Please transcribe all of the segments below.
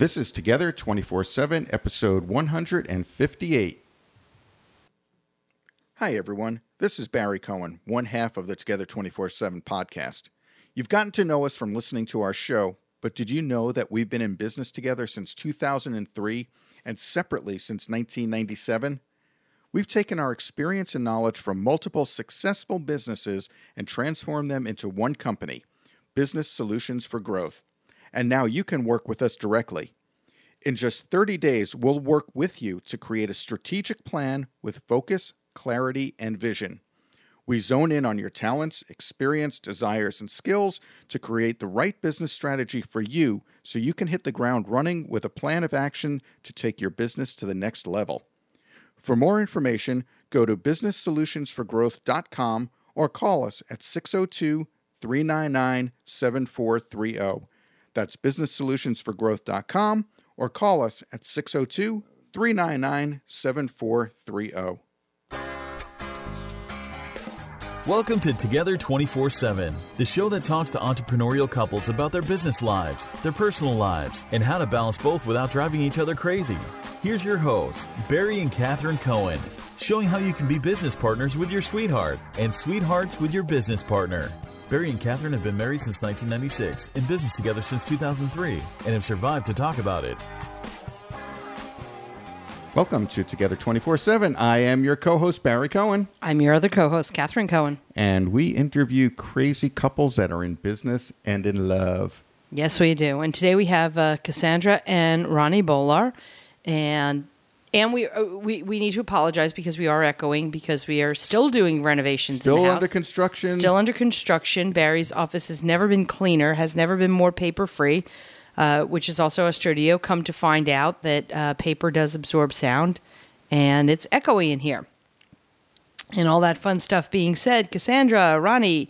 This is Together 24 7, episode 158. Hi, everyone. This is Barry Cohen, one half of the Together 24 7 podcast. You've gotten to know us from listening to our show, but did you know that we've been in business together since 2003 and separately since 1997? We've taken our experience and knowledge from multiple successful businesses and transformed them into one company, Business Solutions for Growth and now you can work with us directly. In just 30 days, we'll work with you to create a strategic plan with focus, clarity, and vision. We zone in on your talents, experience, desires, and skills to create the right business strategy for you so you can hit the ground running with a plan of action to take your business to the next level. For more information, go to businesssolutionsforgrowth.com or call us at 602 399 7430. That's businesssolutionsforgrowth.com or call us at 602 399 7430. Welcome to Together 24 7, the show that talks to entrepreneurial couples about their business lives, their personal lives, and how to balance both without driving each other crazy. Here's your hosts, Barry and Catherine Cohen, showing how you can be business partners with your sweetheart and sweethearts with your business partner. Barry and Catherine have been married since 1996, in business together since 2003, and have survived to talk about it. Welcome to Together 24 7. I am your co host, Barry Cohen. I'm your other co host, Catherine Cohen. And we interview crazy couples that are in business and in love. Yes, we do. And today we have uh, Cassandra and Ronnie Bolar. And and we, uh, we we need to apologize because we are echoing because we are still doing renovations. Still under construction. Still under construction. Barry's office has never been cleaner, has never been more paper free, uh, which is also a studio. Come to find out that uh, paper does absorb sound, and it's echoey in here. And all that fun stuff being said, Cassandra, Ronnie,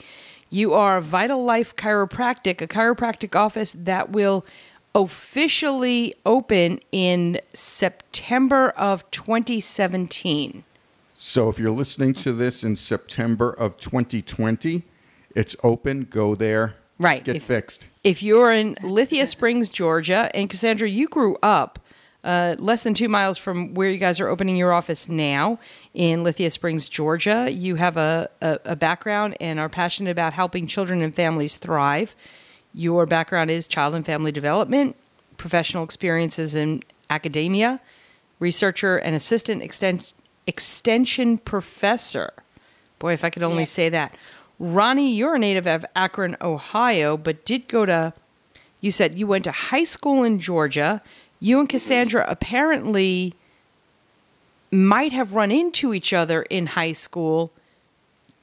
you are Vital Life Chiropractic, a chiropractic office that will officially open in September of 2017. So if you're listening to this in September of 2020, it's open. Go there. Right. Get if, fixed. If you're in Lithia Springs, Georgia, and Cassandra, you grew up uh, less than two miles from where you guys are opening your office now in Lithia Springs, Georgia. You have a, a, a background and are passionate about helping children and families thrive. Your background is child and family development, professional experiences in academia, researcher and assistant exten- extension professor. Boy, if I could only yeah. say that. Ronnie, you're a native of Akron, Ohio, but did go to, you said you went to high school in Georgia. You and mm-hmm. Cassandra apparently might have run into each other in high school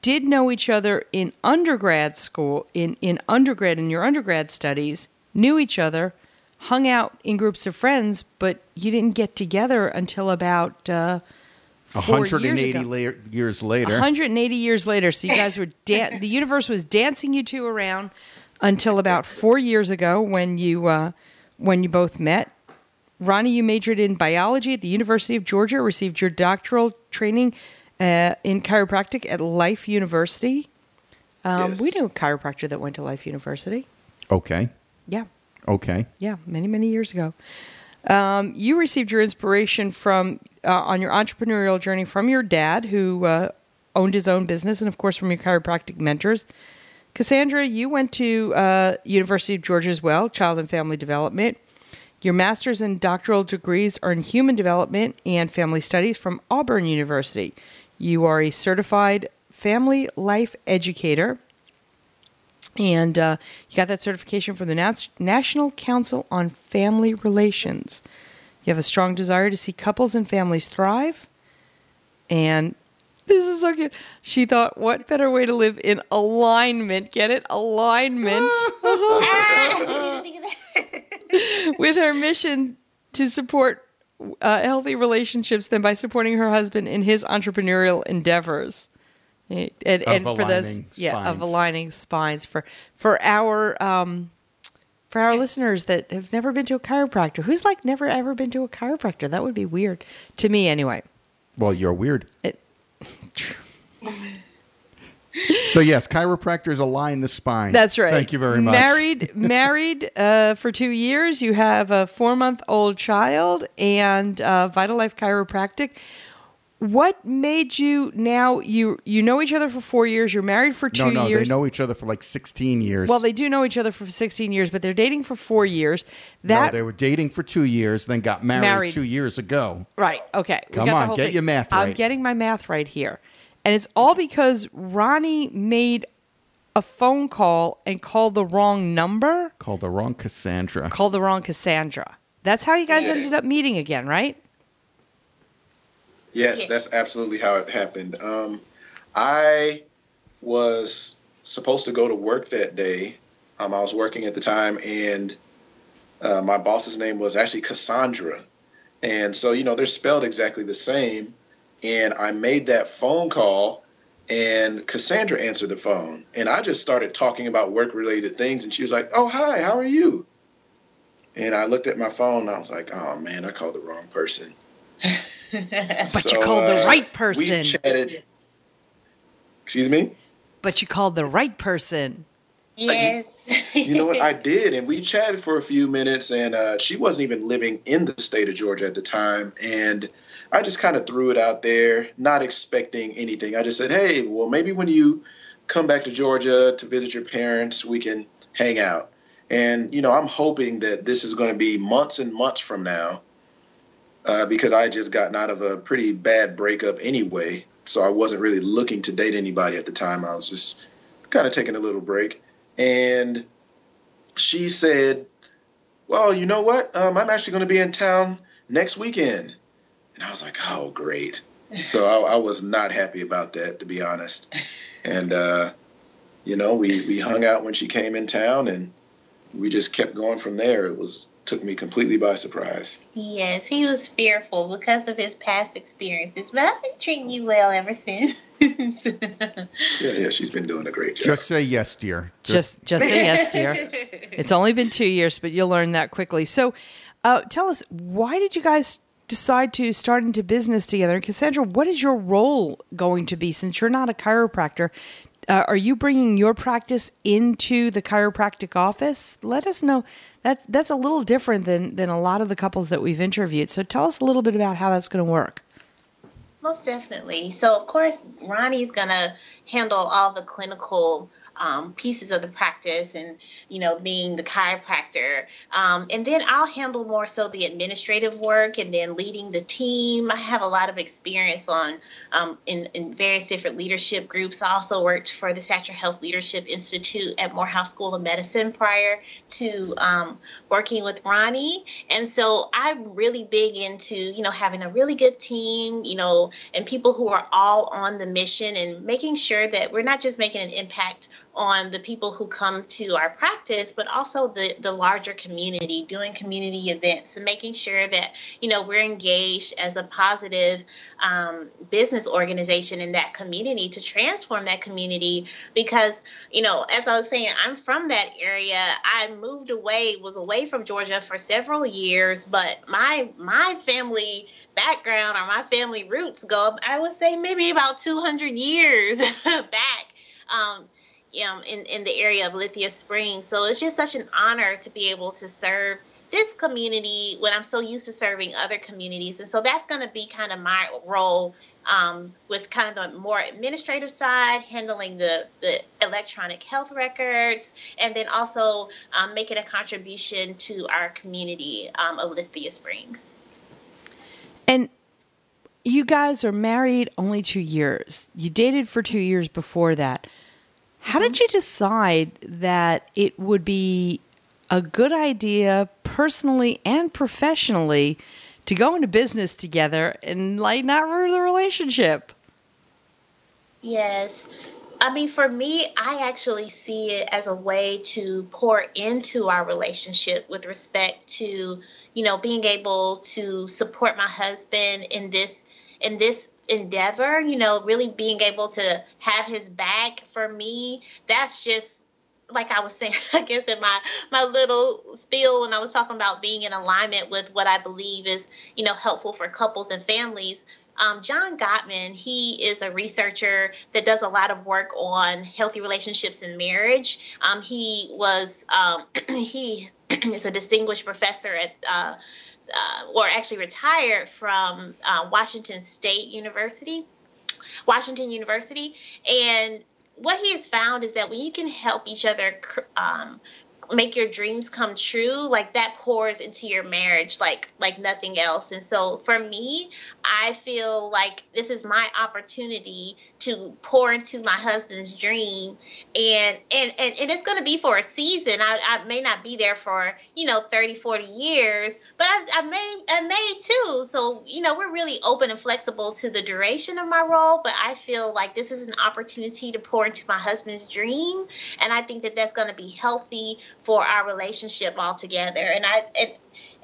did know each other in undergrad school, in, in undergrad, in your undergrad studies, knew each other, hung out in groups of friends, but you didn't get together until about uh, 180 years, la- years, later. 180 years later. So you guys were dan- the universe was dancing you two around until about four years ago when you uh, when you both met. Ronnie, you majored in biology at the University of Georgia, received your doctoral training uh, in chiropractic at Life University. Um, yes. We knew a chiropractor that went to Life University. Okay. Yeah. Okay. Yeah, many many years ago. Um, you received your inspiration from uh, on your entrepreneurial journey from your dad, who uh, owned his own business, and of course from your chiropractic mentors. Cassandra, you went to uh, University of Georgia as well, Child and Family Development. Your master's and doctoral degrees are in human development and family studies from Auburn University. You are a certified family life educator. And uh, you got that certification from the Nat- National Council on Family Relations. You have a strong desire to see couples and families thrive. And this is so cute. She thought, what better way to live in alignment? Get it? Alignment. With her mission to support uh, healthy relationships than by supporting her husband in his entrepreneurial endeavors. And, and for those, yeah, of aligning spines for for our um, for our listeners that have never been to a chiropractor. Who's like never ever been to a chiropractor? That would be weird to me, anyway. Well, you're weird. It, so yes, chiropractors align the spine. That's right. Thank you very much. Married, married uh, for two years. You have a four-month-old child and uh, Vital Life Chiropractic. What made you now? You you know each other for four years. You're married for two no, no, years. they know each other for like 16 years. Well, they do know each other for 16 years, but they're dating for four years. That no, they were dating for two years, then got married, Married. two years ago. Right. Okay. Come on, get thing. your math I'm getting my math right here. And it's all because Ronnie made a phone call and called the wrong number, Called the wrong Cassandra. called the wrong Cassandra. That's how you guys Yeah. ended up meeting again, right? Yes, Yeah. that's absolutely how it happened. Um, I was supposed to go to work that day. Um, I was working at the time, and uh, my boss's name was actually Cassandra. And so, you know, they're spelled exactly the same. And I made that phone call, and Cassandra answered the phone. And I just started talking about work related things. And she was like, Oh, hi, how are you? And I looked at my phone, and I was like, Oh, man, I called the wrong person. But you called the right person. We chatted. Excuse me. But you called the right person. yes. You know what? I did, and we chatted for a few minutes. And uh, she wasn't even living in the state of Georgia at the time, and I just kind of threw it out there, not expecting anything. I just said, "Hey, well, maybe when you come back to Georgia to visit your parents, we can hang out." And you know, I'm hoping that this is going to be months and months from now, uh, because I just gotten out of a pretty bad breakup anyway. So I wasn't really looking to date anybody at the time. I was just kind of taking a little break. And she said, Well, you know what? Um, I'm actually going to be in town next weekend. And I was like, Oh, great. So I, I was not happy about that, to be honest. And, uh, you know, we, we hung out when she came in town and we just kept going from there. It was took me completely by surprise. Yes, he was fearful because of his past experiences, but I've been treating you well ever since. Yeah, yeah, she's been doing a great job. Just say yes, dear. Just just say yes, dear. It's only been two years, but you'll learn that quickly. So, uh, tell us, why did you guys decide to start into business together? Cassandra, what is your role going to be since you're not a chiropractor? Uh, are you bringing your practice into the chiropractic office? Let us know. That's that's a little different than than a lot of the couples that we've interviewed. So, tell us a little bit about how that's going to work. Most definitely. So, of course, Ronnie's going to handle all the clinical um, pieces of the practice and, you know, being the chiropractor. Um, and then I'll handle more so the administrative work and then leading the team. I have a lot of experience on um, in, in various different leadership groups. I also worked for the Satcher Health Leadership Institute at Morehouse School of Medicine prior to um, working with Ronnie. And so I'm really big into, you know, having a really good team, you know, and people who are all on the mission and making sure that we're not just making an impact on the people who come to our practice, but also the, the larger community, doing community events and making sure that, you know, we're engaged as a positive um, business organization in that community to transform that community. Because, you know, as I was saying, I'm from that area. I moved away, was away from Georgia for several years, but my my family background or my family roots go I would say maybe about 200 years back. Um, um, in, in the area of Lithia Springs. So it's just such an honor to be able to serve this community when I'm so used to serving other communities. And so that's going to be kind of my role um, with kind of the more administrative side, handling the, the electronic health records, and then also um, making a contribution to our community um, of Lithia Springs. And you guys are married only two years. You dated for two years before that. How did mm-hmm. you decide that it would be a good idea, personally and professionally, to go into business together and like not ruin the relationship? Yes. I mean, for me, I actually see it as a way to pour into our relationship with respect to, you know, being able to support my husband in this in this endeavor, you know, really being able to have his back for me. That's just like I was saying, I guess in my my little spiel when I was talking about being in alignment with what I believe is, you know, helpful for couples and families. Um, John Gottman, he is a researcher that does a lot of work on healthy relationships and marriage. Um, he was um, he is a distinguished professor at. Uh, uh, or actually retired from uh, Washington State University, Washington University, and what he has found is that when you can help each other um, make your dreams come true like that pours into your marriage like like nothing else. And so for me i feel like this is my opportunity to pour into my husband's dream. And and and, and it's going to be for a season. I, I may not be there for you know 30 40 years but I, I may i may too. So you know we're really open and flexible to the duration of my role but i feel like this is an opportunity to pour into my husband's dream. And i think that that's going to be healthy for our relationship altogether. And I and,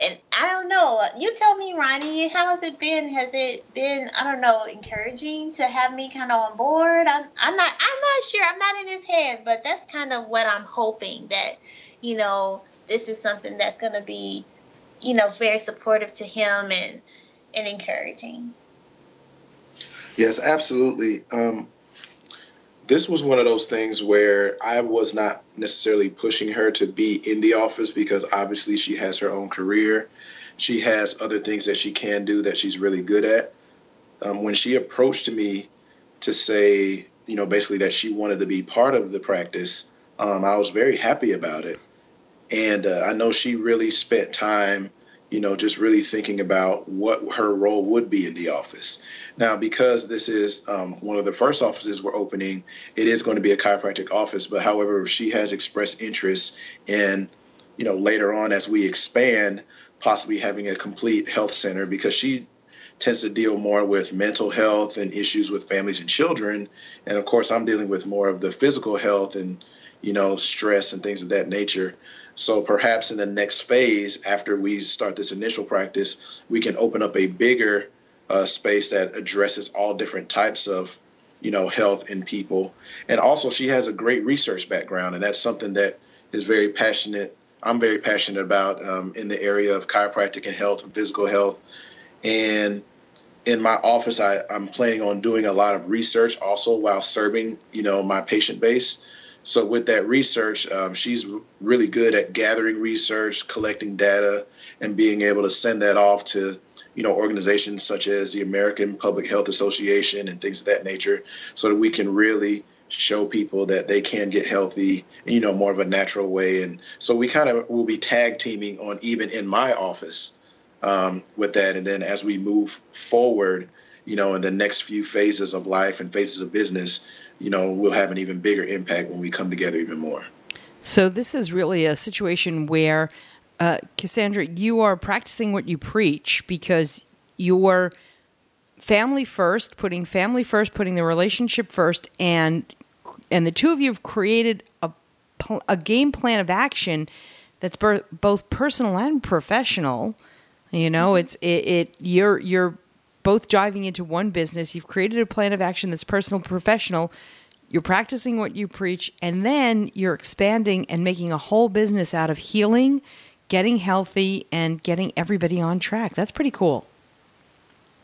and I don't know. You tell me, Ronnie, how has it been? Has it been I don't know encouraging to have me kind of on board? I'm I'm not I'm not sure. I'm not in his head, but that's kind of what I'm hoping that you know this is something that's going to be you know very supportive to him and and encouraging. Yes, absolutely. Um, this was one of those things where I was not necessarily pushing her to be in the office because obviously she has her own career. She has other things that she can do that she's really good at. Um, when she approached me to say, you know, basically that she wanted to be part of the practice, um, I was very happy about it. And uh, I know she really spent time you know, just really thinking about what her role would be in the office. Now, because this is um, one of the first offices we're opening, it is going to be a chiropractic office. But however, she has expressed interest in, you know, later on as we expand, possibly having a complete health center because she tends to deal more with mental health and issues with families and children. And of course, I'm dealing with more of the physical health and, you know, stress and things of that nature. So perhaps in the next phase, after we start this initial practice, we can open up a bigger uh, space that addresses all different types of, you know, health in people. And also, she has a great research background, and that's something that is very passionate. I'm very passionate about um, in the area of chiropractic and health and physical health. And in my office, I, I'm planning on doing a lot of research also while serving, you know, my patient base. So with that research, um, she's really good at gathering research, collecting data, and being able to send that off to you know organizations such as the American Public Health Association and things of that nature, so that we can really show people that they can get healthy, you know, more of a natural way. And so we kind of will be tag teaming on even in my office um, with that. And then as we move forward, you know, in the next few phases of life and phases of business, you know, we'll have an even bigger impact when we come together even more. So this is really a situation where, uh, Cassandra, you are practicing what you preach because you're family first, putting family first, putting the relationship first, and and the two of you have created a a game plan of action that's both personal and professional. You know, mm-hmm. it's it, it you're you're both driving into one business. You've created a plan of action that's personal, professional. You're practicing what you preach, and then you're expanding and making a whole business out of healing, getting healthy, and getting everybody on track. That's pretty cool.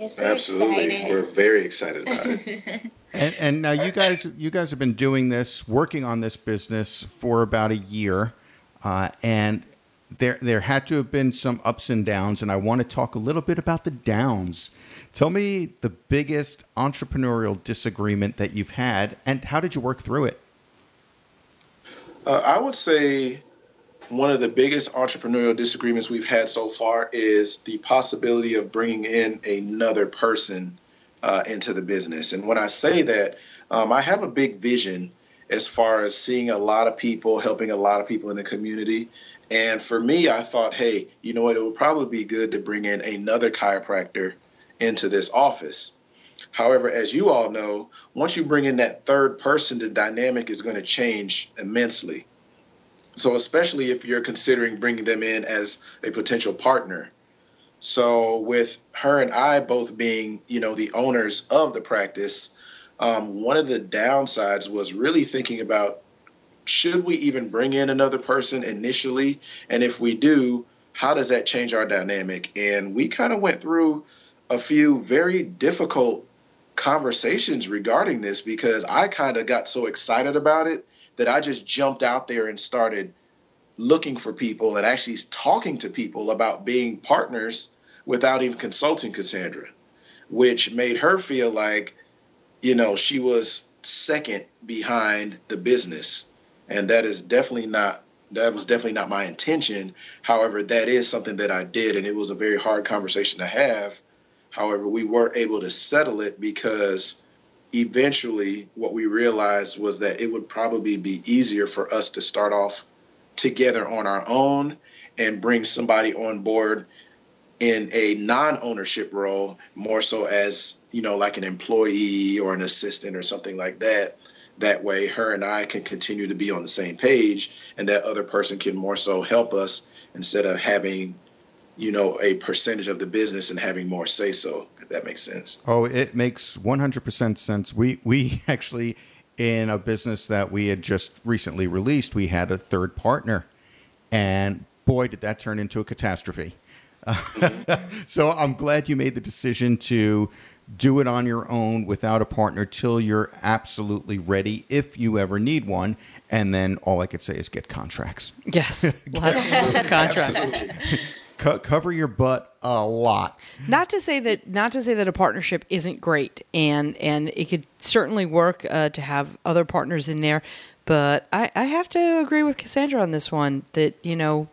Yes, Absolutely, excited. we're very excited about it. and, and now you guys, you guys have been doing this, working on this business for about a year, uh, and there there had to have been some ups and downs. And I want to talk a little bit about the downs Tell me the biggest entrepreneurial disagreement that you've had, and how did you work through it? Uh, I would say one of the biggest entrepreneurial disagreements we've had so far is the possibility of bringing in another person uh, into the business. And when I say that, um, I have a big vision as far as seeing a lot of people, helping a lot of people in the community. And for me, I thought, hey, you know what? It would probably be good to bring in another chiropractor into this office. However, as you all know, once you bring in that third person, the dynamic is going to change immensely. So, especially if you're considering bringing them in as a potential partner. So, with her and I both being, you know, the owners of the practice, um, one of the downsides was really thinking about should we even bring in another person initially? And if we do, how does that change our dynamic? And we kind of went through a few very difficult conversations regarding this because I kind of got so excited about it that I just jumped out there and started looking for people and actually talking to people about being partners without even consulting Cassandra, which made her feel like, you know, she was second behind the business. And that is definitely not that was definitely not my intention. However, that is something that I did and it was a very hard conversation to have. However, we were able to settle it because eventually what we realized was that it would probably be easier for us to start off together on our own and bring somebody on board in a non-ownership role more so as you know like an employee or an assistant or something like that. That way her and i can continue to be on the same page and that other person can more so help us instead of having you know a percentage of the business and having more say so if that makes sense oh it makes 100% sense we we actually in a business that we had just recently released, we had a third partner. And boy, did that turn into a catastrophe. Mm-hmm. so I'm glad you made the decision to do it on your own without a partner till you're absolutely ready if you ever need one. And then all I could say is get contracts. Yes, lots of contracts co- cover your butt a lot. Not to say that not to say that a partnership isn't great, and and it could certainly work uh, to have other partners in there. But I, I have to agree with Cassandra on this one. That you know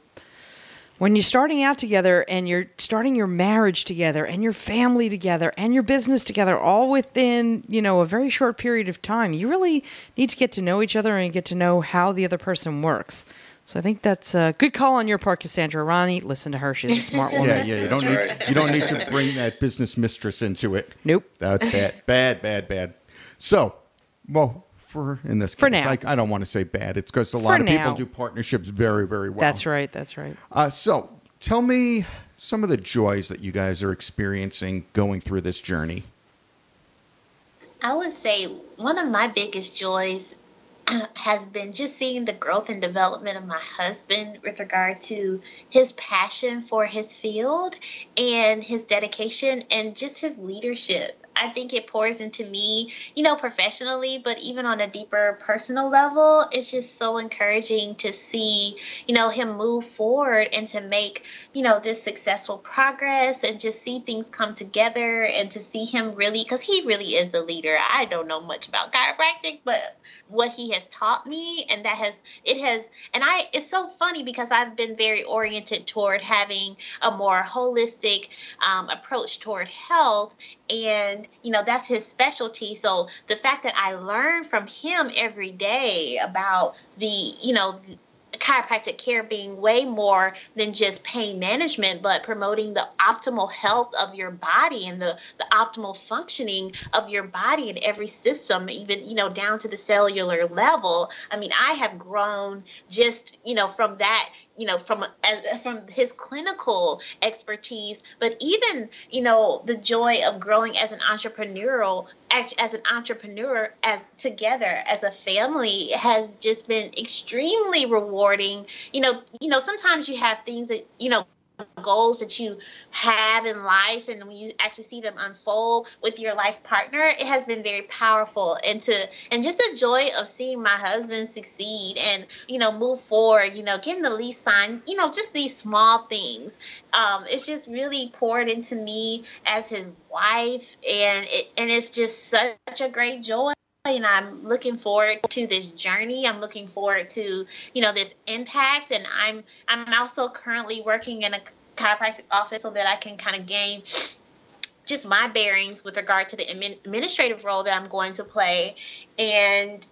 when you're starting out together and you're starting your marriage together and your family together and your business together all within you know a very short period of time you really need to get to know each other and get to know how the other person works so I think that's a good call on your part, Cassandra. Ronnie, listen to her; she's a smart woman. yeah, yeah. You don't need you don't need to bring that business mistress into it. Nope. That's bad, bad, bad, bad. So, well, for in this case, for now. I, I don't want to say bad. It's because a lot for of now. people do partnerships very, very well. That's right. That's right. Uh, so, tell me some of the joys that you guys are experiencing going through this journey. I would say one of my biggest joys has been just seeing the growth and development of my husband with regard to his passion for his field and his dedication and just his leadership. I think it pours into me, you know, professionally, but even on a deeper personal level, it's just so encouraging to see, you know, him move forward and to make, you know, this successful progress and just see things come together and to see him really, because he really is the leader. I don't know much about chiropractic, but what he has taught me and that has, it has, and I, it's so funny because I've been very oriented toward having a more holistic um, approach toward health and you know that's his specialty so the fact that i learn from him every day about the you know chiropractic care being way more than just pain management, but promoting the optimal health of your body and the, the optimal functioning of your body in every system, even, you know, down to the cellular level. I mean, I have grown just, you know, from that, you know from uh, from his clinical expertise but even you know the joy of growing as an entrepreneurial as an entrepreneur as together as a family has just been extremely rewarding. You know you know sometimes you have things that you know goals that you have in life and when you actually see them unfold with your life partner it has been very powerful and to and just the joy of seeing my husband succeed and you know move forward you know getting the lease signed you know just these small things. Um, it's just really poured into me as his wife and it and it's just such a great joy and I'm looking forward to this journey. I'm looking forward to, you know, this impact. And I'm I'm also currently working in a chiropractic office so that I can kind of gain just my bearings with regard to the administrative role that I'm going to play. And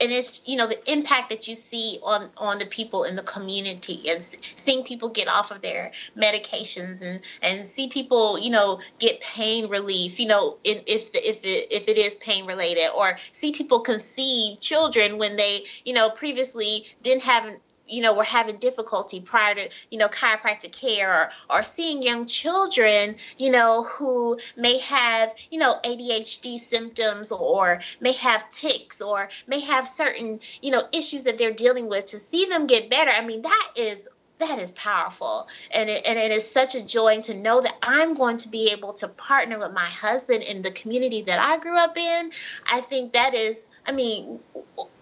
and it's you know the impact that you see on on the people in the community and seeing people get off of their medications and and see people you know get pain relief you know in, if if it, if it is pain related or see people conceive children when they you know previously didn't have you know were having difficulty prior to you know chiropractic care or, or seeing young children you know who may have you know adhd symptoms or may have tics or may have certain you know issues that they're dealing with to see them get better. I mean that is that is powerful. And it, and it is such a joy to know that i'm going to be able to partner with my husband in the community that i grew up in. I think that is I mean,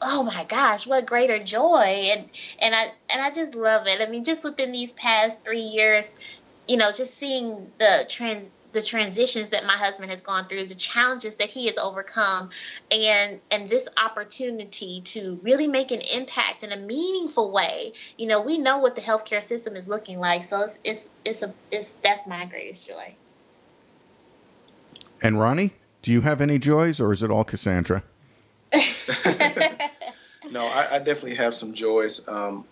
oh my gosh, what greater joy and and I and I just love it. I mean, just within these past three years, you know, just seeing the trans the transitions that my husband has gone through, the challenges that he has overcome, and and this opportunity to really make an impact in a meaningful way. You know, we know what the healthcare system is looking like, so it's it's it's a it's that's my greatest joy. And Ronnie, do you have any joys, or is it all Cassandra? no, I, I, definitely have some joys. Um,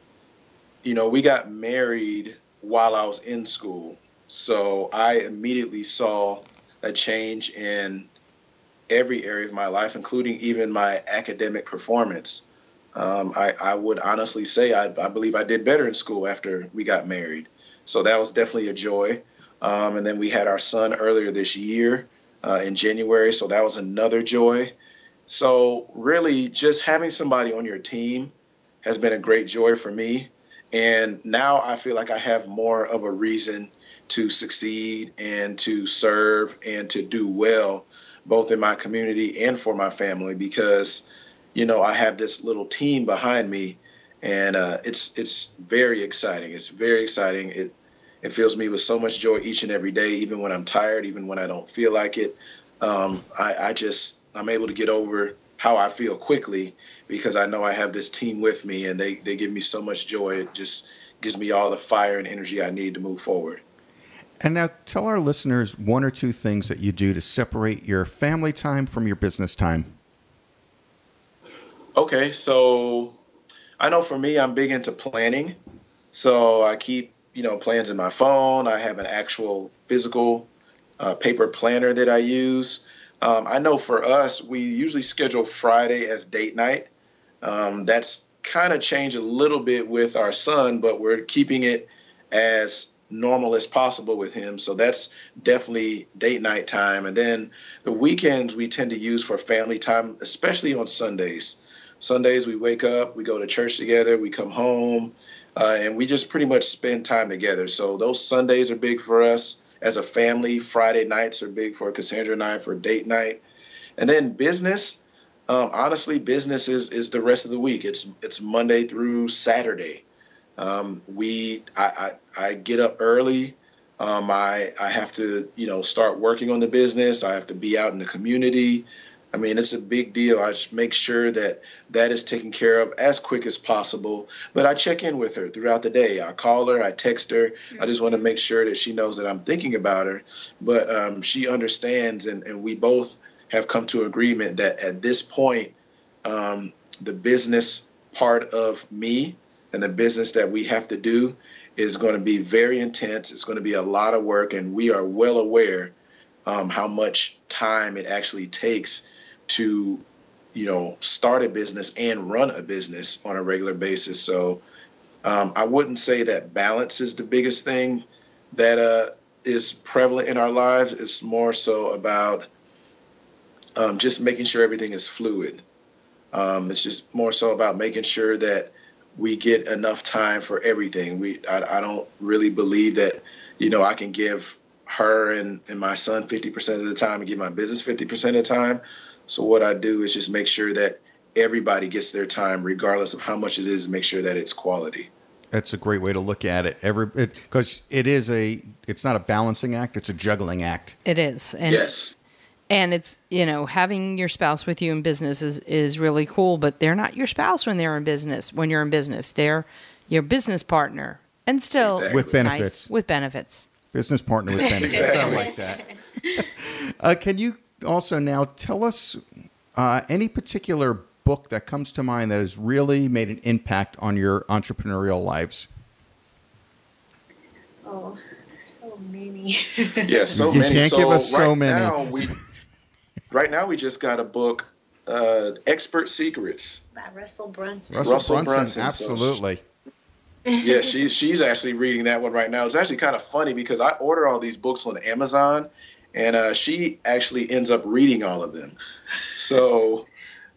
you know, we got married while I was in school, so I immediately saw a change in every area of my life, including even my academic performance. Um, I, I, would honestly say I, I, believe I did better in school after we got married. So that was definitely a joy. Um, and then we had our son earlier this year uh, in January, so that was another joy. So, really, just having somebody on your team has been a great joy for me. And now I feel like I have more of a reason to succeed and to serve and to do well, both in my community and for my family, because, you know, I have this little team behind me. And uh, it's it's very exciting. It's very exciting. It it fills me with so much joy each and every day, even when I'm tired, even when I don't feel like it. Um, I, I just I'm able to get over how I feel quickly because I know I have this team with me and they, they give me so much joy. It just gives me all the fire and energy I need to move forward. And now tell our listeners one or two things that you do to separate your family time from your business time. Okay, so I know for me, I'm big into planning. So I keep, you know, plans in my phone. I have an actual physical uh, paper planner that I use. Um, I know for us, we usually schedule Friday as date night. Um, that's kind of changed a little bit with our son, but we're keeping it as normal as possible with him. So that's definitely date night time. And then the weekends we tend to use for family time, especially on Sundays. Sundays we wake up, we go to church together, we come home, uh, and we just pretty much spend time together. So those Sundays are big for us as a family. Friday nights are big for Cassandra and I for date night, and then business. Um, honestly, business is is the rest of the week. It's it's Monday through Saturday. Um, we I, I, I get up early. Um, I I have to you know start working on the business. I have to be out in the community. I mean, it's a big deal. I make sure that that is taken care of as quick as possible. But I check in with her throughout the day. I call her, I text her. I just want to make sure that she knows that I'm thinking about her. But um, she understands, and, and we both have come to agreement that at this point, um, the business part of me and the business that we have to do is going to be very intense. It's going to be a lot of work, and we are well aware um, how much time it actually takes to you know start a business and run a business on a regular basis. So um, i wouldn't say that balance is the biggest thing that uh, is prevalent in our lives. It's more so about um, just making sure everything is fluid. Um, it's just more so about making sure that we get enough time for everything. We I, I don't really believe that you know i can give her and, and my son 50% of the time and give my business 50% of the time so what I do is just make sure that everybody gets their time, regardless of how much it is. Make sure that it's quality. That's a great way to look at it. Every because it, it is a it's not a balancing act; it's a juggling act. It is. And, yes. And it's you know having your spouse with you in business is is really cool, but they're not your spouse when they're in business. When you're in business, they're your business partner, and still exactly. with benefits. Nice, with benefits. Business partner with benefits. exactly. I like that. Uh, can you also now tell us uh, any particular book that comes to mind that has really made an impact on your entrepreneurial lives. Oh, so many. yeah, so you many. can't so give us so right many. Now we, right now, we just got a book, uh, Expert Secrets by Russell Brunson. Russell, Russell Brunson, Brunson, absolutely. So yeah, she's she's actually reading that one right now. It's actually kind of funny because I order all these books on Amazon, and uh, she actually ends up reading all of them. So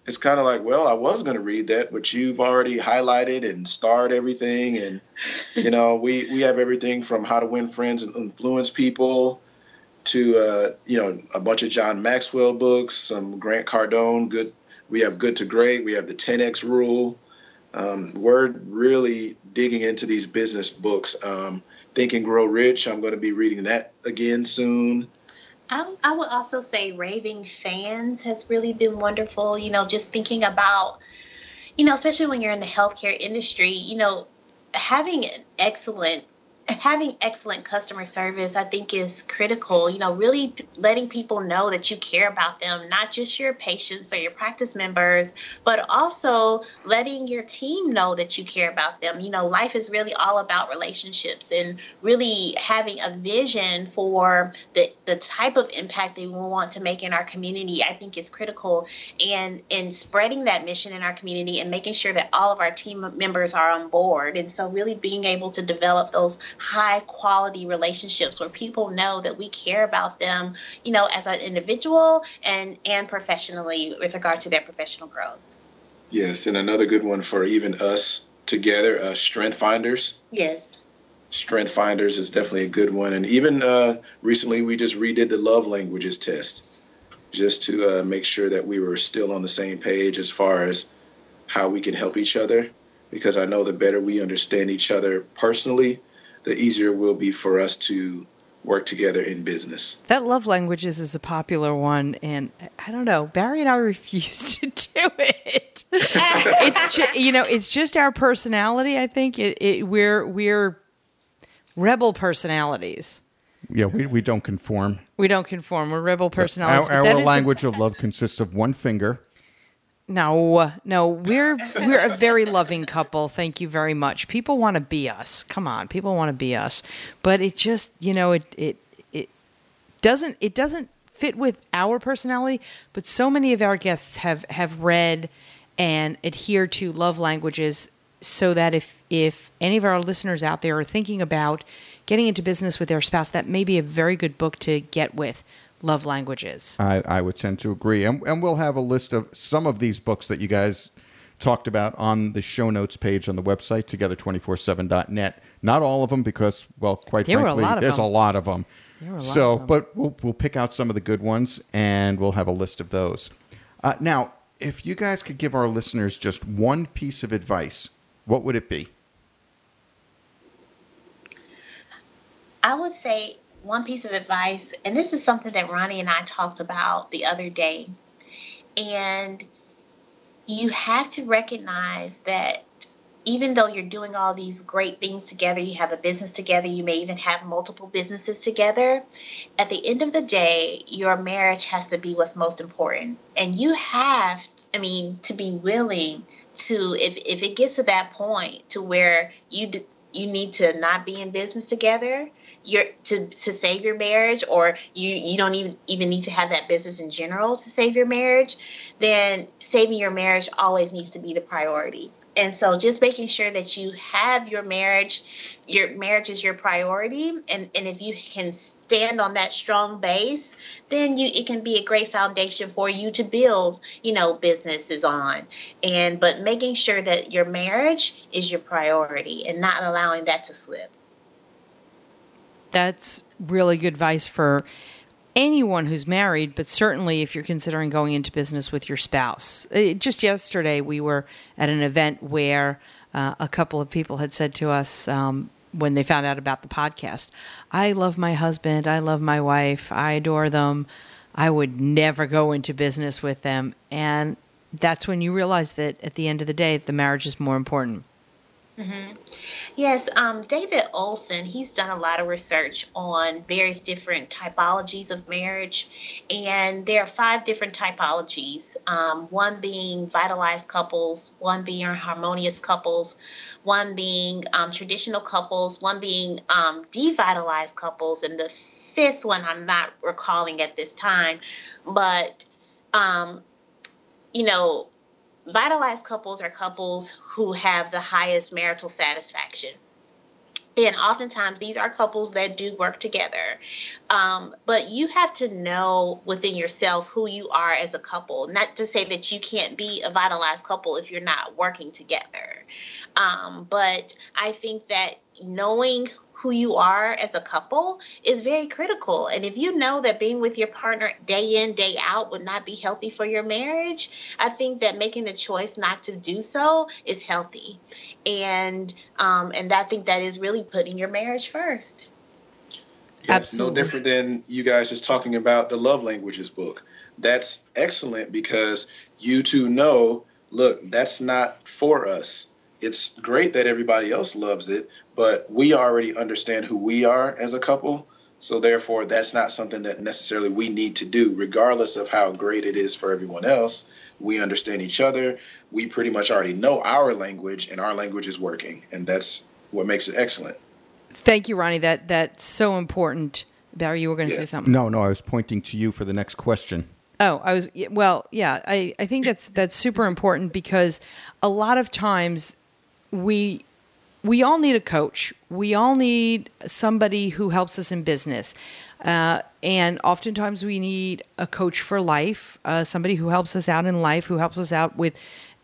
it's kind of like, well, I was going to read that, but you've already highlighted and starred everything, and you know, we we have everything from how to win friends and influence people to uh, you know a bunch of John Maxwell books, some Grant Cardone. Good, we have Good to Great. We have the 10x Rule. Um, we're really digging into these business books. Um, Think and Grow Rich. I'm going to be reading that again soon. I, I would also say Raving Fans has really been wonderful. You know, just thinking about, you know, especially when you're in the healthcare industry, you know, having an excellent having excellent customer service i think is critical you know really letting people know that you care about them not just your patients or your practice members but also letting your team know that you care about them. You know life is really all about relationships and really having a vision for the, the type of impact that we want to make in our community i think is critical. And in spreading that mission in our community and making sure that all of our team members are on board. And so really being able to develop those high quality relationships where people know that we care about them, you know, as an individual and and professionally with regard to their professional growth. Yes, and another good one for even us together, uh, Strength Finders. Yes. Strength Finders is definitely a good one, and even uh, recently we just redid the love languages test, just to uh, make sure that we were still on the same page as far as how we can help each other. Because I know the better we understand each other personally, the easier it will be for us to work together in business. That love languages is a popular one, and I don't know. Barry and I refuse to do it. it's just, you know, it's just our personality. I think it, it, we're we're rebel personalities. Yeah, we, we don't conform. We don't conform. We're rebel personalities. Our, our language a, of love consists of one finger no, no, we're we're a very loving couple. Thank you very much. People want to be us. Come on, people want to be us, but it just you know it it it doesn't it doesn't fit with our personality. But so many of our guests have have read and adhere to love languages, so that if if any of our listeners out there are thinking about getting into business with their spouse, that may be a very good book to get with love languages. I, I would tend to agree. And, and we'll have a list of some of these books that you guys talked about on the show notes page on the website, together247.net. Not all of them because, well, quite there frankly, a there's them. a lot of them. so, of them. but we'll, we'll pick out some of the good ones and we'll have a list of those. Uh, now, if you guys could give our listeners just one piece of advice, what would it be? I would say one piece of advice, and this is something that Ronnie and I talked about the other day. And you have to recognize that even though you're doing all these great things together, you have a business together, you may even have multiple businesses together, at the end of the day, your marriage has to be what's most important. And you have, I mean, to be willing to, if, if it gets to that point to where you, you need to not be in business together, your to to save your marriage or you you don't even even need to have that business in general to save your marriage then saving your marriage always needs to be the priority and so just making sure that you have your marriage your marriage is your priority. And and if you can stand on that strong base then you it can be a great foundation for you to build you know businesses on. And but making sure that your marriage is your priority and not allowing that to slip. That's really good advice for anyone who's married, but certainly if you're considering going into business with your spouse. Uh, just yesterday, we were at an event where uh, a couple of people had said to us um, when they found out about the podcast, I love my husband, I love my wife, I adore them. I would never go into business with them. And that's when you realize that at the end of the day, the marriage is more important. Mm-hmm. Yes, um, David Olson, he's done a lot of research on various different typologies of marriage. And there are five different typologies um, one being vitalized couples, one being harmonious couples, one being um, traditional couples, one being um, devitalized couples, and the fifth one I'm not recalling at this time. But, um, you know, vitalized couples are couples who have the highest marital satisfaction. And oftentimes these are couples that do work together. Um, but you have to know within yourself who you are as a couple. Not to say that you can't be a vitalized couple if you're not working together. Um, but i think that knowing who you are as a couple is very critical. And if you know that being with your partner day in, day out would not be healthy for your marriage, I think that making the choice not to do so is healthy. And um, and I think that is really putting your marriage first. Yes, Absolutely. no different than you guys just talking about the love languages book. That's excellent because you two know, look, that's not for us it's great that everybody else loves it, but we already understand who we are as a couple. So therefore, that's not something that necessarily we need to do, regardless of how great it is for everyone else. We understand each other. We pretty much already know our language, and our language is working, and that's what makes it excellent. Thank you, Ronnie. That that's so important. Barry, you were going to yeah. say something. No, no, I was pointing to you for the next question. Oh, I was well, yeah. I, I think that's that's super important because a lot of times we we all need a coach. We all need somebody who helps us in business. Uh, and oftentimes we need a coach for life, uh, somebody who helps us out in life, who helps us out with,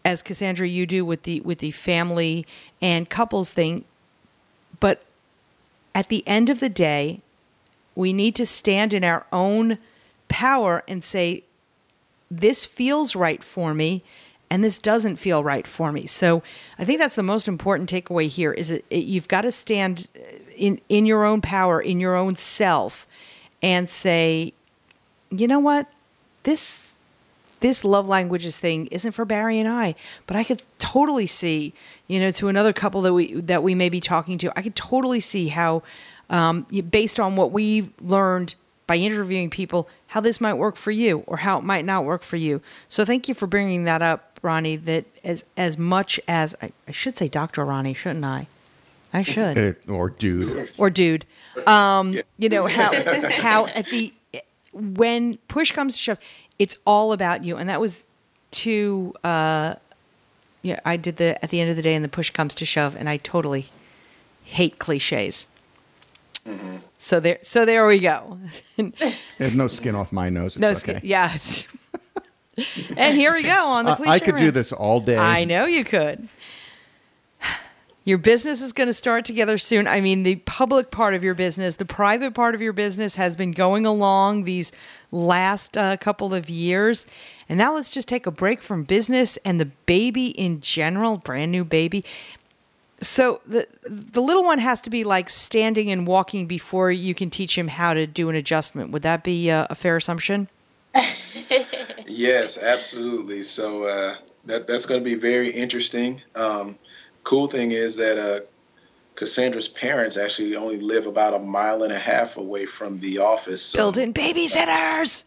as Cassandra, you do with the with the family and couples thing. But at the end of the day, we need to stand in our own power and say, "This feels right for me." And this doesn't feel right for me. So I think that's the most important takeaway here is it, it, you've got to stand in in your own power, in your own self and say, "You know what? This this love languages thing isn't for Barry and I, but I could totally see, you know, to another couple that we that we may be talking to, I could totally see how um, based on what we've learned by interviewing people how this might work for you or how it might not work for you. So thank you for bringing that up, Ronnie. That as as much as I, I should say, Doctor Ronnie, shouldn't I? I should. Uh, or dude. Or dude. Um, yeah. You know how how at the when push comes to shove, it's all about you, and that was to uh, yeah. I did the at the end of the day, and the push comes to shove, and I totally hate cliches. Mm-hmm. So there, so there we go. There's no skin off my nose. It's no okay. skin. Yes. And here we go on the. Uh, I could do this all day. I know you could. Your business is going to start together soon. I mean, the public part of your business, the private part of your business has been going along these last uh, couple of years. And now let's just take a break from business and the baby in general, brand new baby. So the the little one has to be like standing and walking before you can teach him how to do an adjustment. Would that be a, a fair assumption? yes, absolutely. So uh, that that's going to be very interesting. Um, cool thing is that uh, Cassandra's parents actually only live about a mile and a half away from the office. So. Built-in babysitters.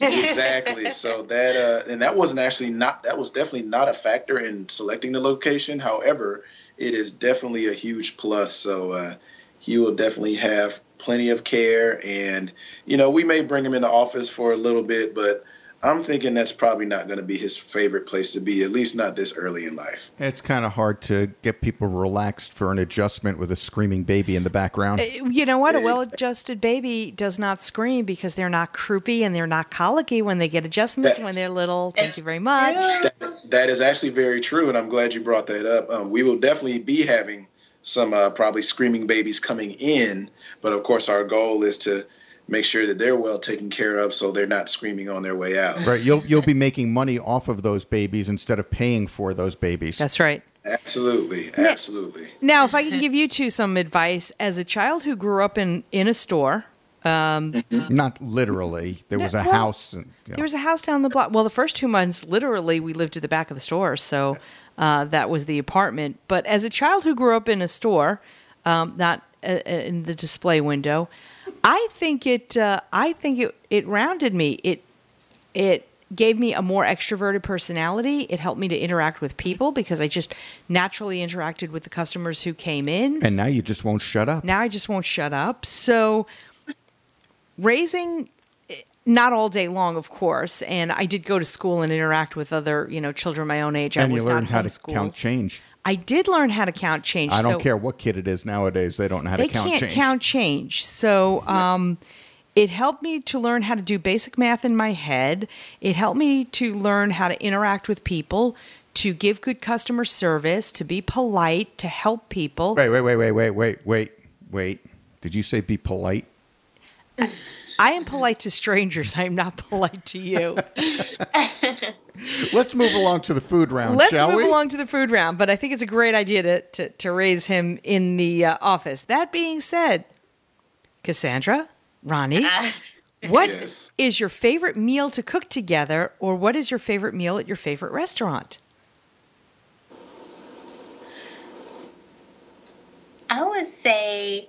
exactly. So that uh, and that wasn't actually not that was definitely not a factor in selecting the location. However, it is definitely a huge plus. So uh, he will definitely have plenty of care, and you know we may bring him in the office for a little bit, but I'm thinking that's probably not going to be his favorite place to be, at least not this early in life. It's kind of hard to get people relaxed for an adjustment with a screaming baby in the background. Uh, you know what? A well adjusted baby does not scream because they're not croupy and they're not colicky when they get adjustments that, when they're little. Thank you very much. That, that is actually very true, and I'm glad you brought that up. Um, we will definitely be having some uh, probably screaming babies coming in, but of course, our goal is to make sure that they're well taken care of so they're not screaming on their way out. Right. You'll you'll be making money off of those babies instead of paying for those babies. That's right. Absolutely. Absolutely. Now, if I can give you two some advice as a child who grew up in in a store, um, mm-hmm. Not literally. There was a well, house. And, you know. There was a house down the block. Well, the first two months, literally, we lived at the back of the store, so uh, that was the apartment. But as a child who grew up in a store, um, not uh, uh in the display window, I think it. Uh, I think it. It rounded me. It. It gave me a more extroverted personality. It helped me to interact with people because I just naturally interacted with the customers who came in. And now you just won't shut up. Now I just won't shut up. So raising not all day long, of course. And I did go to school and interact with other, you know, children my own age. I and you was learn not how to homeschooled. count change. I did learn how to count change. I don't so care what kid it is nowadays; they don't know how They to count can't change. count change. So um, it helped me to learn how to do basic math in my head. It helped me to learn how to interact with people, to give good customer service, to be polite, to help people. Wait, wait, wait, wait, wait, wait, wait, wait. Did you say be polite? I am polite to strangers. I am not polite to you. Let's move along to the food round, Let's shall move we? along to the food round, but I think it's a great idea to, to, to raise him in the uh, office. That being said, Cassandra, Ronnie, what is Yes. your favorite meal to cook together, or what is your favorite meal at your favorite restaurant? I would say the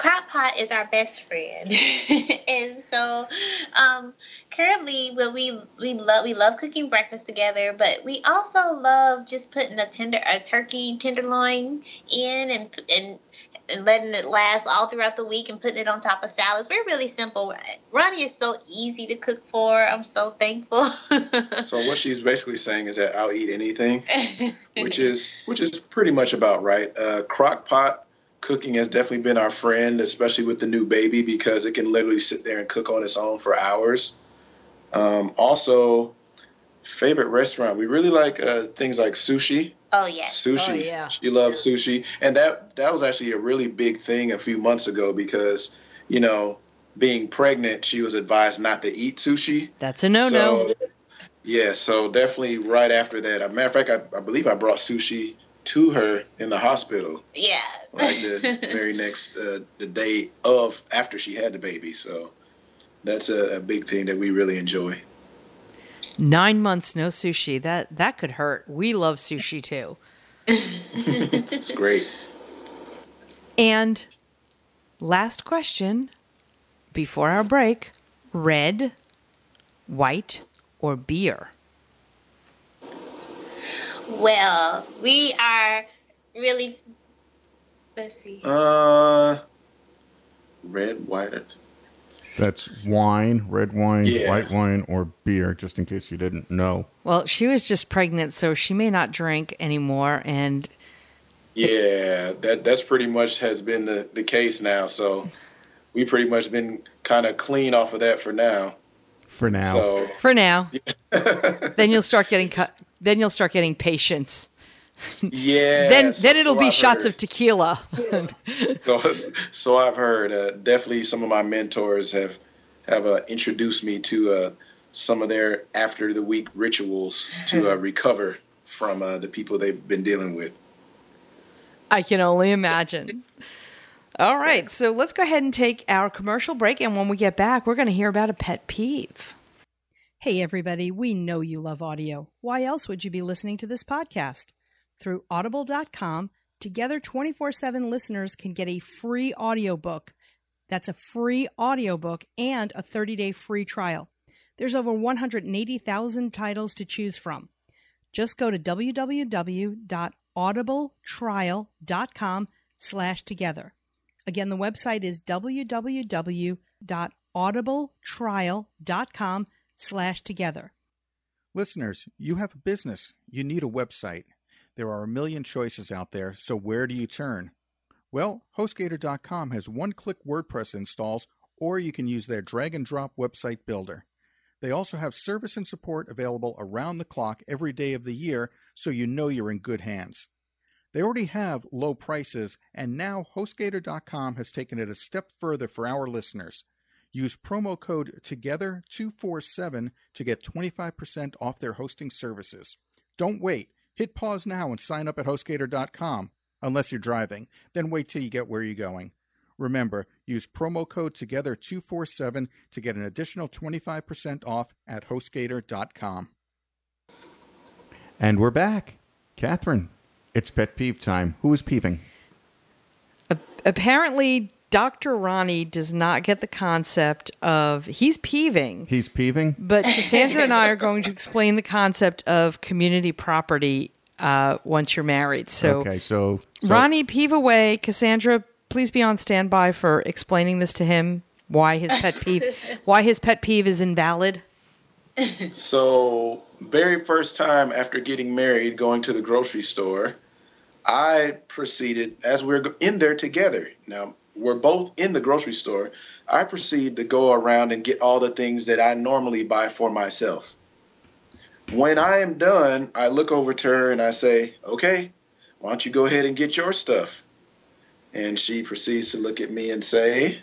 crock pot is our best friend, and so um, currently, well, we we love we love cooking breakfast together, but we also love just putting a tender a turkey tenderloin in and and. And letting it last all throughout the week and putting it on top of salads. We're really simple. Ronnie is so easy to cook for. I'm so thankful. So what she's basically saying is that I'll eat anything, which is which is pretty much about right. Uh, crock pot cooking has definitely been our friend, especially with the new baby, because it can literally sit there and cook on its own for hours. Um, also, favorite restaurant we really like uh, things like sushi. oh yeah, Sushi. Oh, yeah. She loves sushi, and that that was actually a really big thing a few months ago because you know being pregnant, she was advised not to eat sushi. That's a no no. So, yeah, so definitely right after that. As a matter of fact, I, I believe I brought sushi to her in the hospital, Yes. like the very next uh, the day of after she had the baby. So that's a, a big thing that we really enjoy. Nine months no sushi. That that could hurt. We love sushi too. It's great. And last question before our break red, white, or beer? Well, we are really. Let's see. Uh, red, white. That's wine, red wine, Yeah. white wine, or beer, just in case you didn't know. Well, she was just pregnant, so she may not drink anymore. And Yeah, that that's pretty much has been the, the case now. So we pretty much been kind of clean off of that for now. For now. So for now, then you'll start getting cut. Then you'll start getting patience. yeah, then then it'll so be I've shots heard. of tequila. So, so I've heard. Uh, definitely, some of my mentors have have uh, introduced me to uh, some of their after the week rituals to uh, recover from uh, the people they've been dealing with. I can only imagine. All right, so let's go ahead and take our commercial break. And when we get back, we're going to hear about a pet peeve. Hey, everybody, we know you love audio. Why else would you be listening to this podcast? Through audible.com, Together 24 7 listeners can get a free audiobook. That's a free audiobook and a 30 day free trial. There's over 180,000 titles to choose from. Just go to www.audibletrial.com slash together. Again, the website is www.audibletrial.com slash together. Listeners, you have a business. You need a website. There are a million choices out there, so where do you turn? Well, HostGator.com has one click WordPress installs, or you can use their drag and drop website builder. They also have service and support available around the clock every day of the year, so you know you're in good hands. They already have low prices, and now HostGator.com has taken it a step further for our listeners. Use promo code TOGETHER247 to get 25% off their hosting services. Don't wait. Hit pause now and sign up at HostGator.com. Unless you're driving, then wait till you get where you're going. Remember, use promo code TOGETHER247 to get an additional 25% off at HostGator.com. And we're back. Catherine, it's pet peeve time. Who is peeving? Apparently, Dr. Ronnie does not get the concept of he's peeving. He's peeving? But Cassandra and I are going to explain the concept of community property uh, once you're married. So, okay, so, so Ronnie, peeve away. Cassandra, please be on standby for explaining this to him Why his pet peeve? why his pet peeve is invalid? So, very first time after getting married, going to the grocery store, I proceeded, as we're in there together. Now, we're both in the grocery store. I proceed to go around and get all the things that I normally buy for myself. When I am done, I look over to her and I say, Okay, why don't you go ahead and get your stuff? And she proceeds to look at me and say,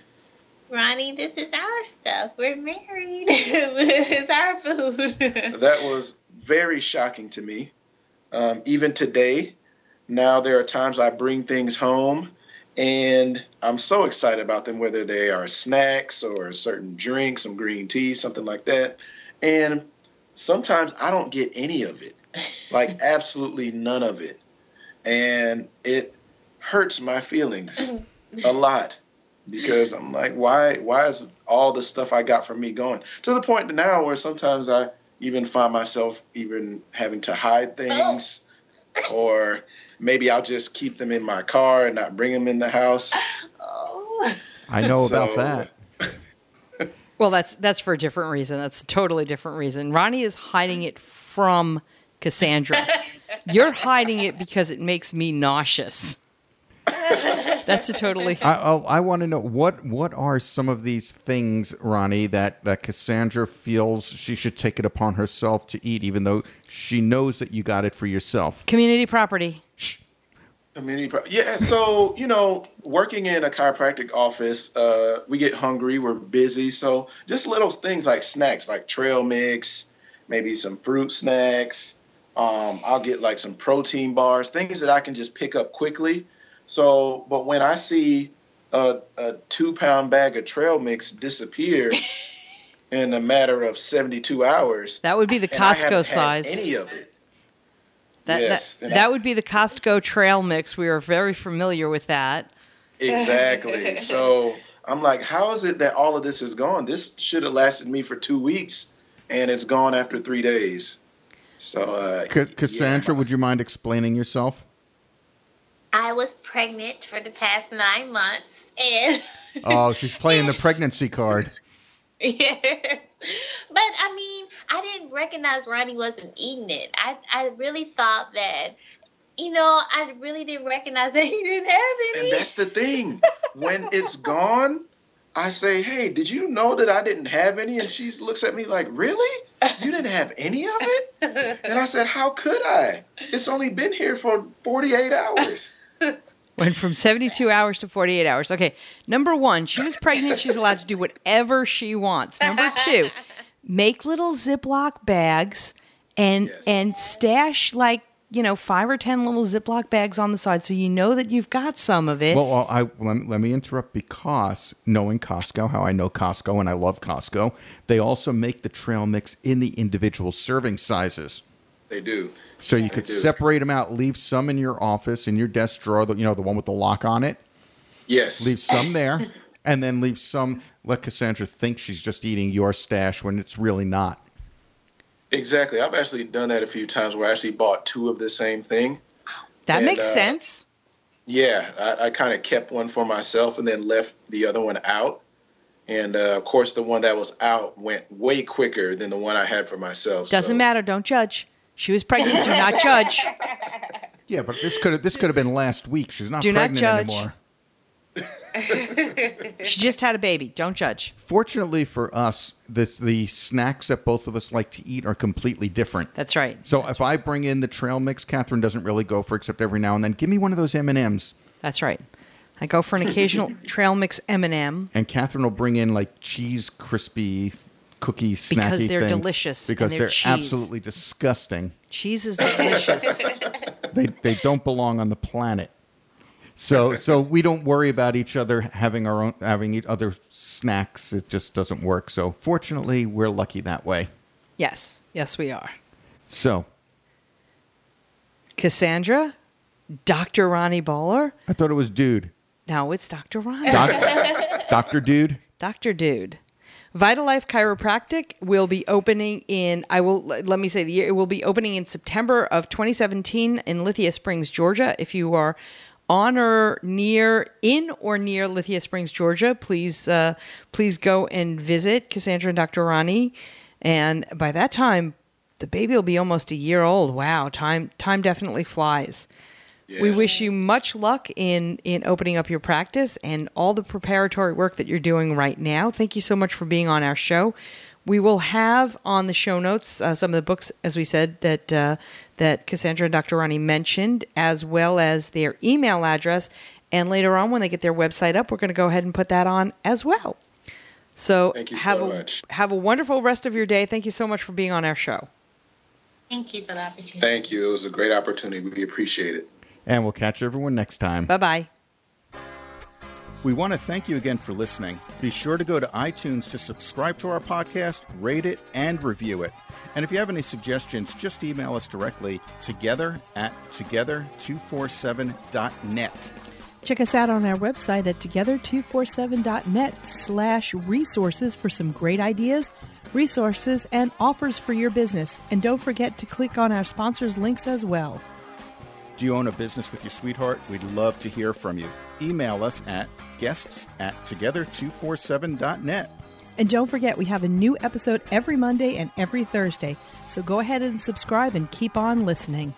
Ronnie, this is our stuff. We're married. it's our food. that was very shocking to me. Um, even today, now there are times I bring things home and I'm so excited about them, whether they are snacks or a certain drink, some green tea, something like that. And sometimes I don't get any of it, like absolutely none of it. And it hurts my feelings a lot because I'm like, why why is all the stuff I got from me going? To the point now where sometimes I even find myself even having to hide oh. things or maybe I'll just keep them in my car and not bring them in the house. oh. I know about that. Well, that's that's for a different reason. That's a totally different reason. Ronnie is hiding it from Cassandra. You're hiding it because it makes me nauseous. That's a totally. I I, I want to know what what are some of these things, Ronnie, that that Cassandra feels she should take it upon herself to eat, even though she knows that you got it for yourself. Community property. Community pro- yeah, so you know, working in a chiropractic office, uh, we get hungry, we're busy, so just little things like snacks, like trail mix, maybe some fruit snacks. Um, I'll get like some protein bars, things that I can just pick up quickly. So, but when I see a, a two pound bag of trail mix disappear in a matter of seventy two hours, That would be the and I Costco haven't had size. any of it. That, Yes, that, that I- would be the Costco trail mix. We are very familiar with that. Exactly. so I'm like, how is it that all of this is gone? This should have lasted me for two weeks, and it's gone after three days. So, uh, Ca- Cassandra, yeah. would you mind explaining yourself? I was pregnant for the past nine months, and Oh, she's playing the pregnancy card. yes. But I mean, I didn't recognize Ronnie wasn't eating it. I I really thought that, you know, I really didn't recognize that he didn't have any. And that's the thing. When it's gone, I say, "Hey, did you know that I didn't have any?" And she looks at me like, "Really? You didn't have any of it?" And I said, "How could I? It's only been here for 48 hours." Went from 72 hours to 48 hours. Okay. Number one, she was pregnant. She's allowed to do whatever she wants. Number two, make little Ziploc bags and Yes. and stash like you know five or ten little Ziploc bags on the side so you know that you've got some of it. Well, well I let me, let me interrupt because knowing Costco, how I know Costco and I love Costco, they also make the trail mix in the individual serving sizes. They do. So you could separate them out, leave some in your office, in your desk drawer, you know, the one with the lock on it. Yes. Leave some there, and then leave some. Let Cassandra think she's just eating your stash when it's really not. Exactly. I've actually done that a few times where I actually bought two of the same thing. that and, makes uh, sense. Yeah, I, I kind of kept one for myself and then left the other one out. And uh, of course, the one that was out went way quicker than the one I had for myself. Doesn't so- matter. Don't judge. She was pregnant. Do not judge. Yeah, but this could have this could have been last week. She's not Do not pregnant judge. anymore. She just had a baby. Don't judge. Fortunately for us, this the snacks that both of us like to eat are completely different. That's right. So if I bring in the trail mix, Catherine doesn't really go for except every now and then. Give me one of those M and M's, That's right. I go for an occasional trail mix M&M. and Catherine will bring in like cheese crispy cookie snacky Because they're things delicious, and because they're they're absolutely disgusting. Cheese is delicious. They they don't belong on the planet. So so we don't worry about each other having our own having each other snacks. It just doesn't work. So fortunately, we're lucky that way. yes. Yes, we are. So Cassandra, Dr. Ronnie Bowler. I thought it was dude, No, it's Dr. Ronnie. Doc, Doctor Dude. Dr. Dude. Vitalife Chiropractic will be opening in I will let me say the year it will be opening in September of 2017 in Lithia Springs, Georgia. If you are on or near in or near Lithia Springs, Georgia, please uh, please go and visit Cassandra and Dr. Ronnie. And by that time, the baby will be almost a year old. Wow, time time definitely flies. We wish you much luck in in opening up your practice and all the preparatory work that you're doing right now. Thank you so much for being on our show. We will have on the show notes uh, some of the books, as we said that uh, that Cassandra and Dr. Ronnie mentioned, as well as their email address. And later on, when they get their website up, we're going to go ahead and put that on as well. So, Thank you so a much. have a wonderful rest of your day. Thank you so much for being on our show. Thank you for the opportunity. Thank you. It was a great opportunity. We appreciate it. And we'll catch everyone next time. Bye bye. We want to thank you again for listening. Be sure to go to iTunes to subscribe to our podcast, rate it, and review it. And if you have any suggestions, just email us directly together at together247.net. Check us out on our website at together247.net slash resources for some great ideas, resources, and offers for your business. And don't forget to click on our sponsors' links as well. Do you own a business with your sweetheart? We'd love to hear from you. Email us at guests at together247.net. And don't forget, we have a new episode every Monday and every Thursday. So go ahead and subscribe and keep on listening.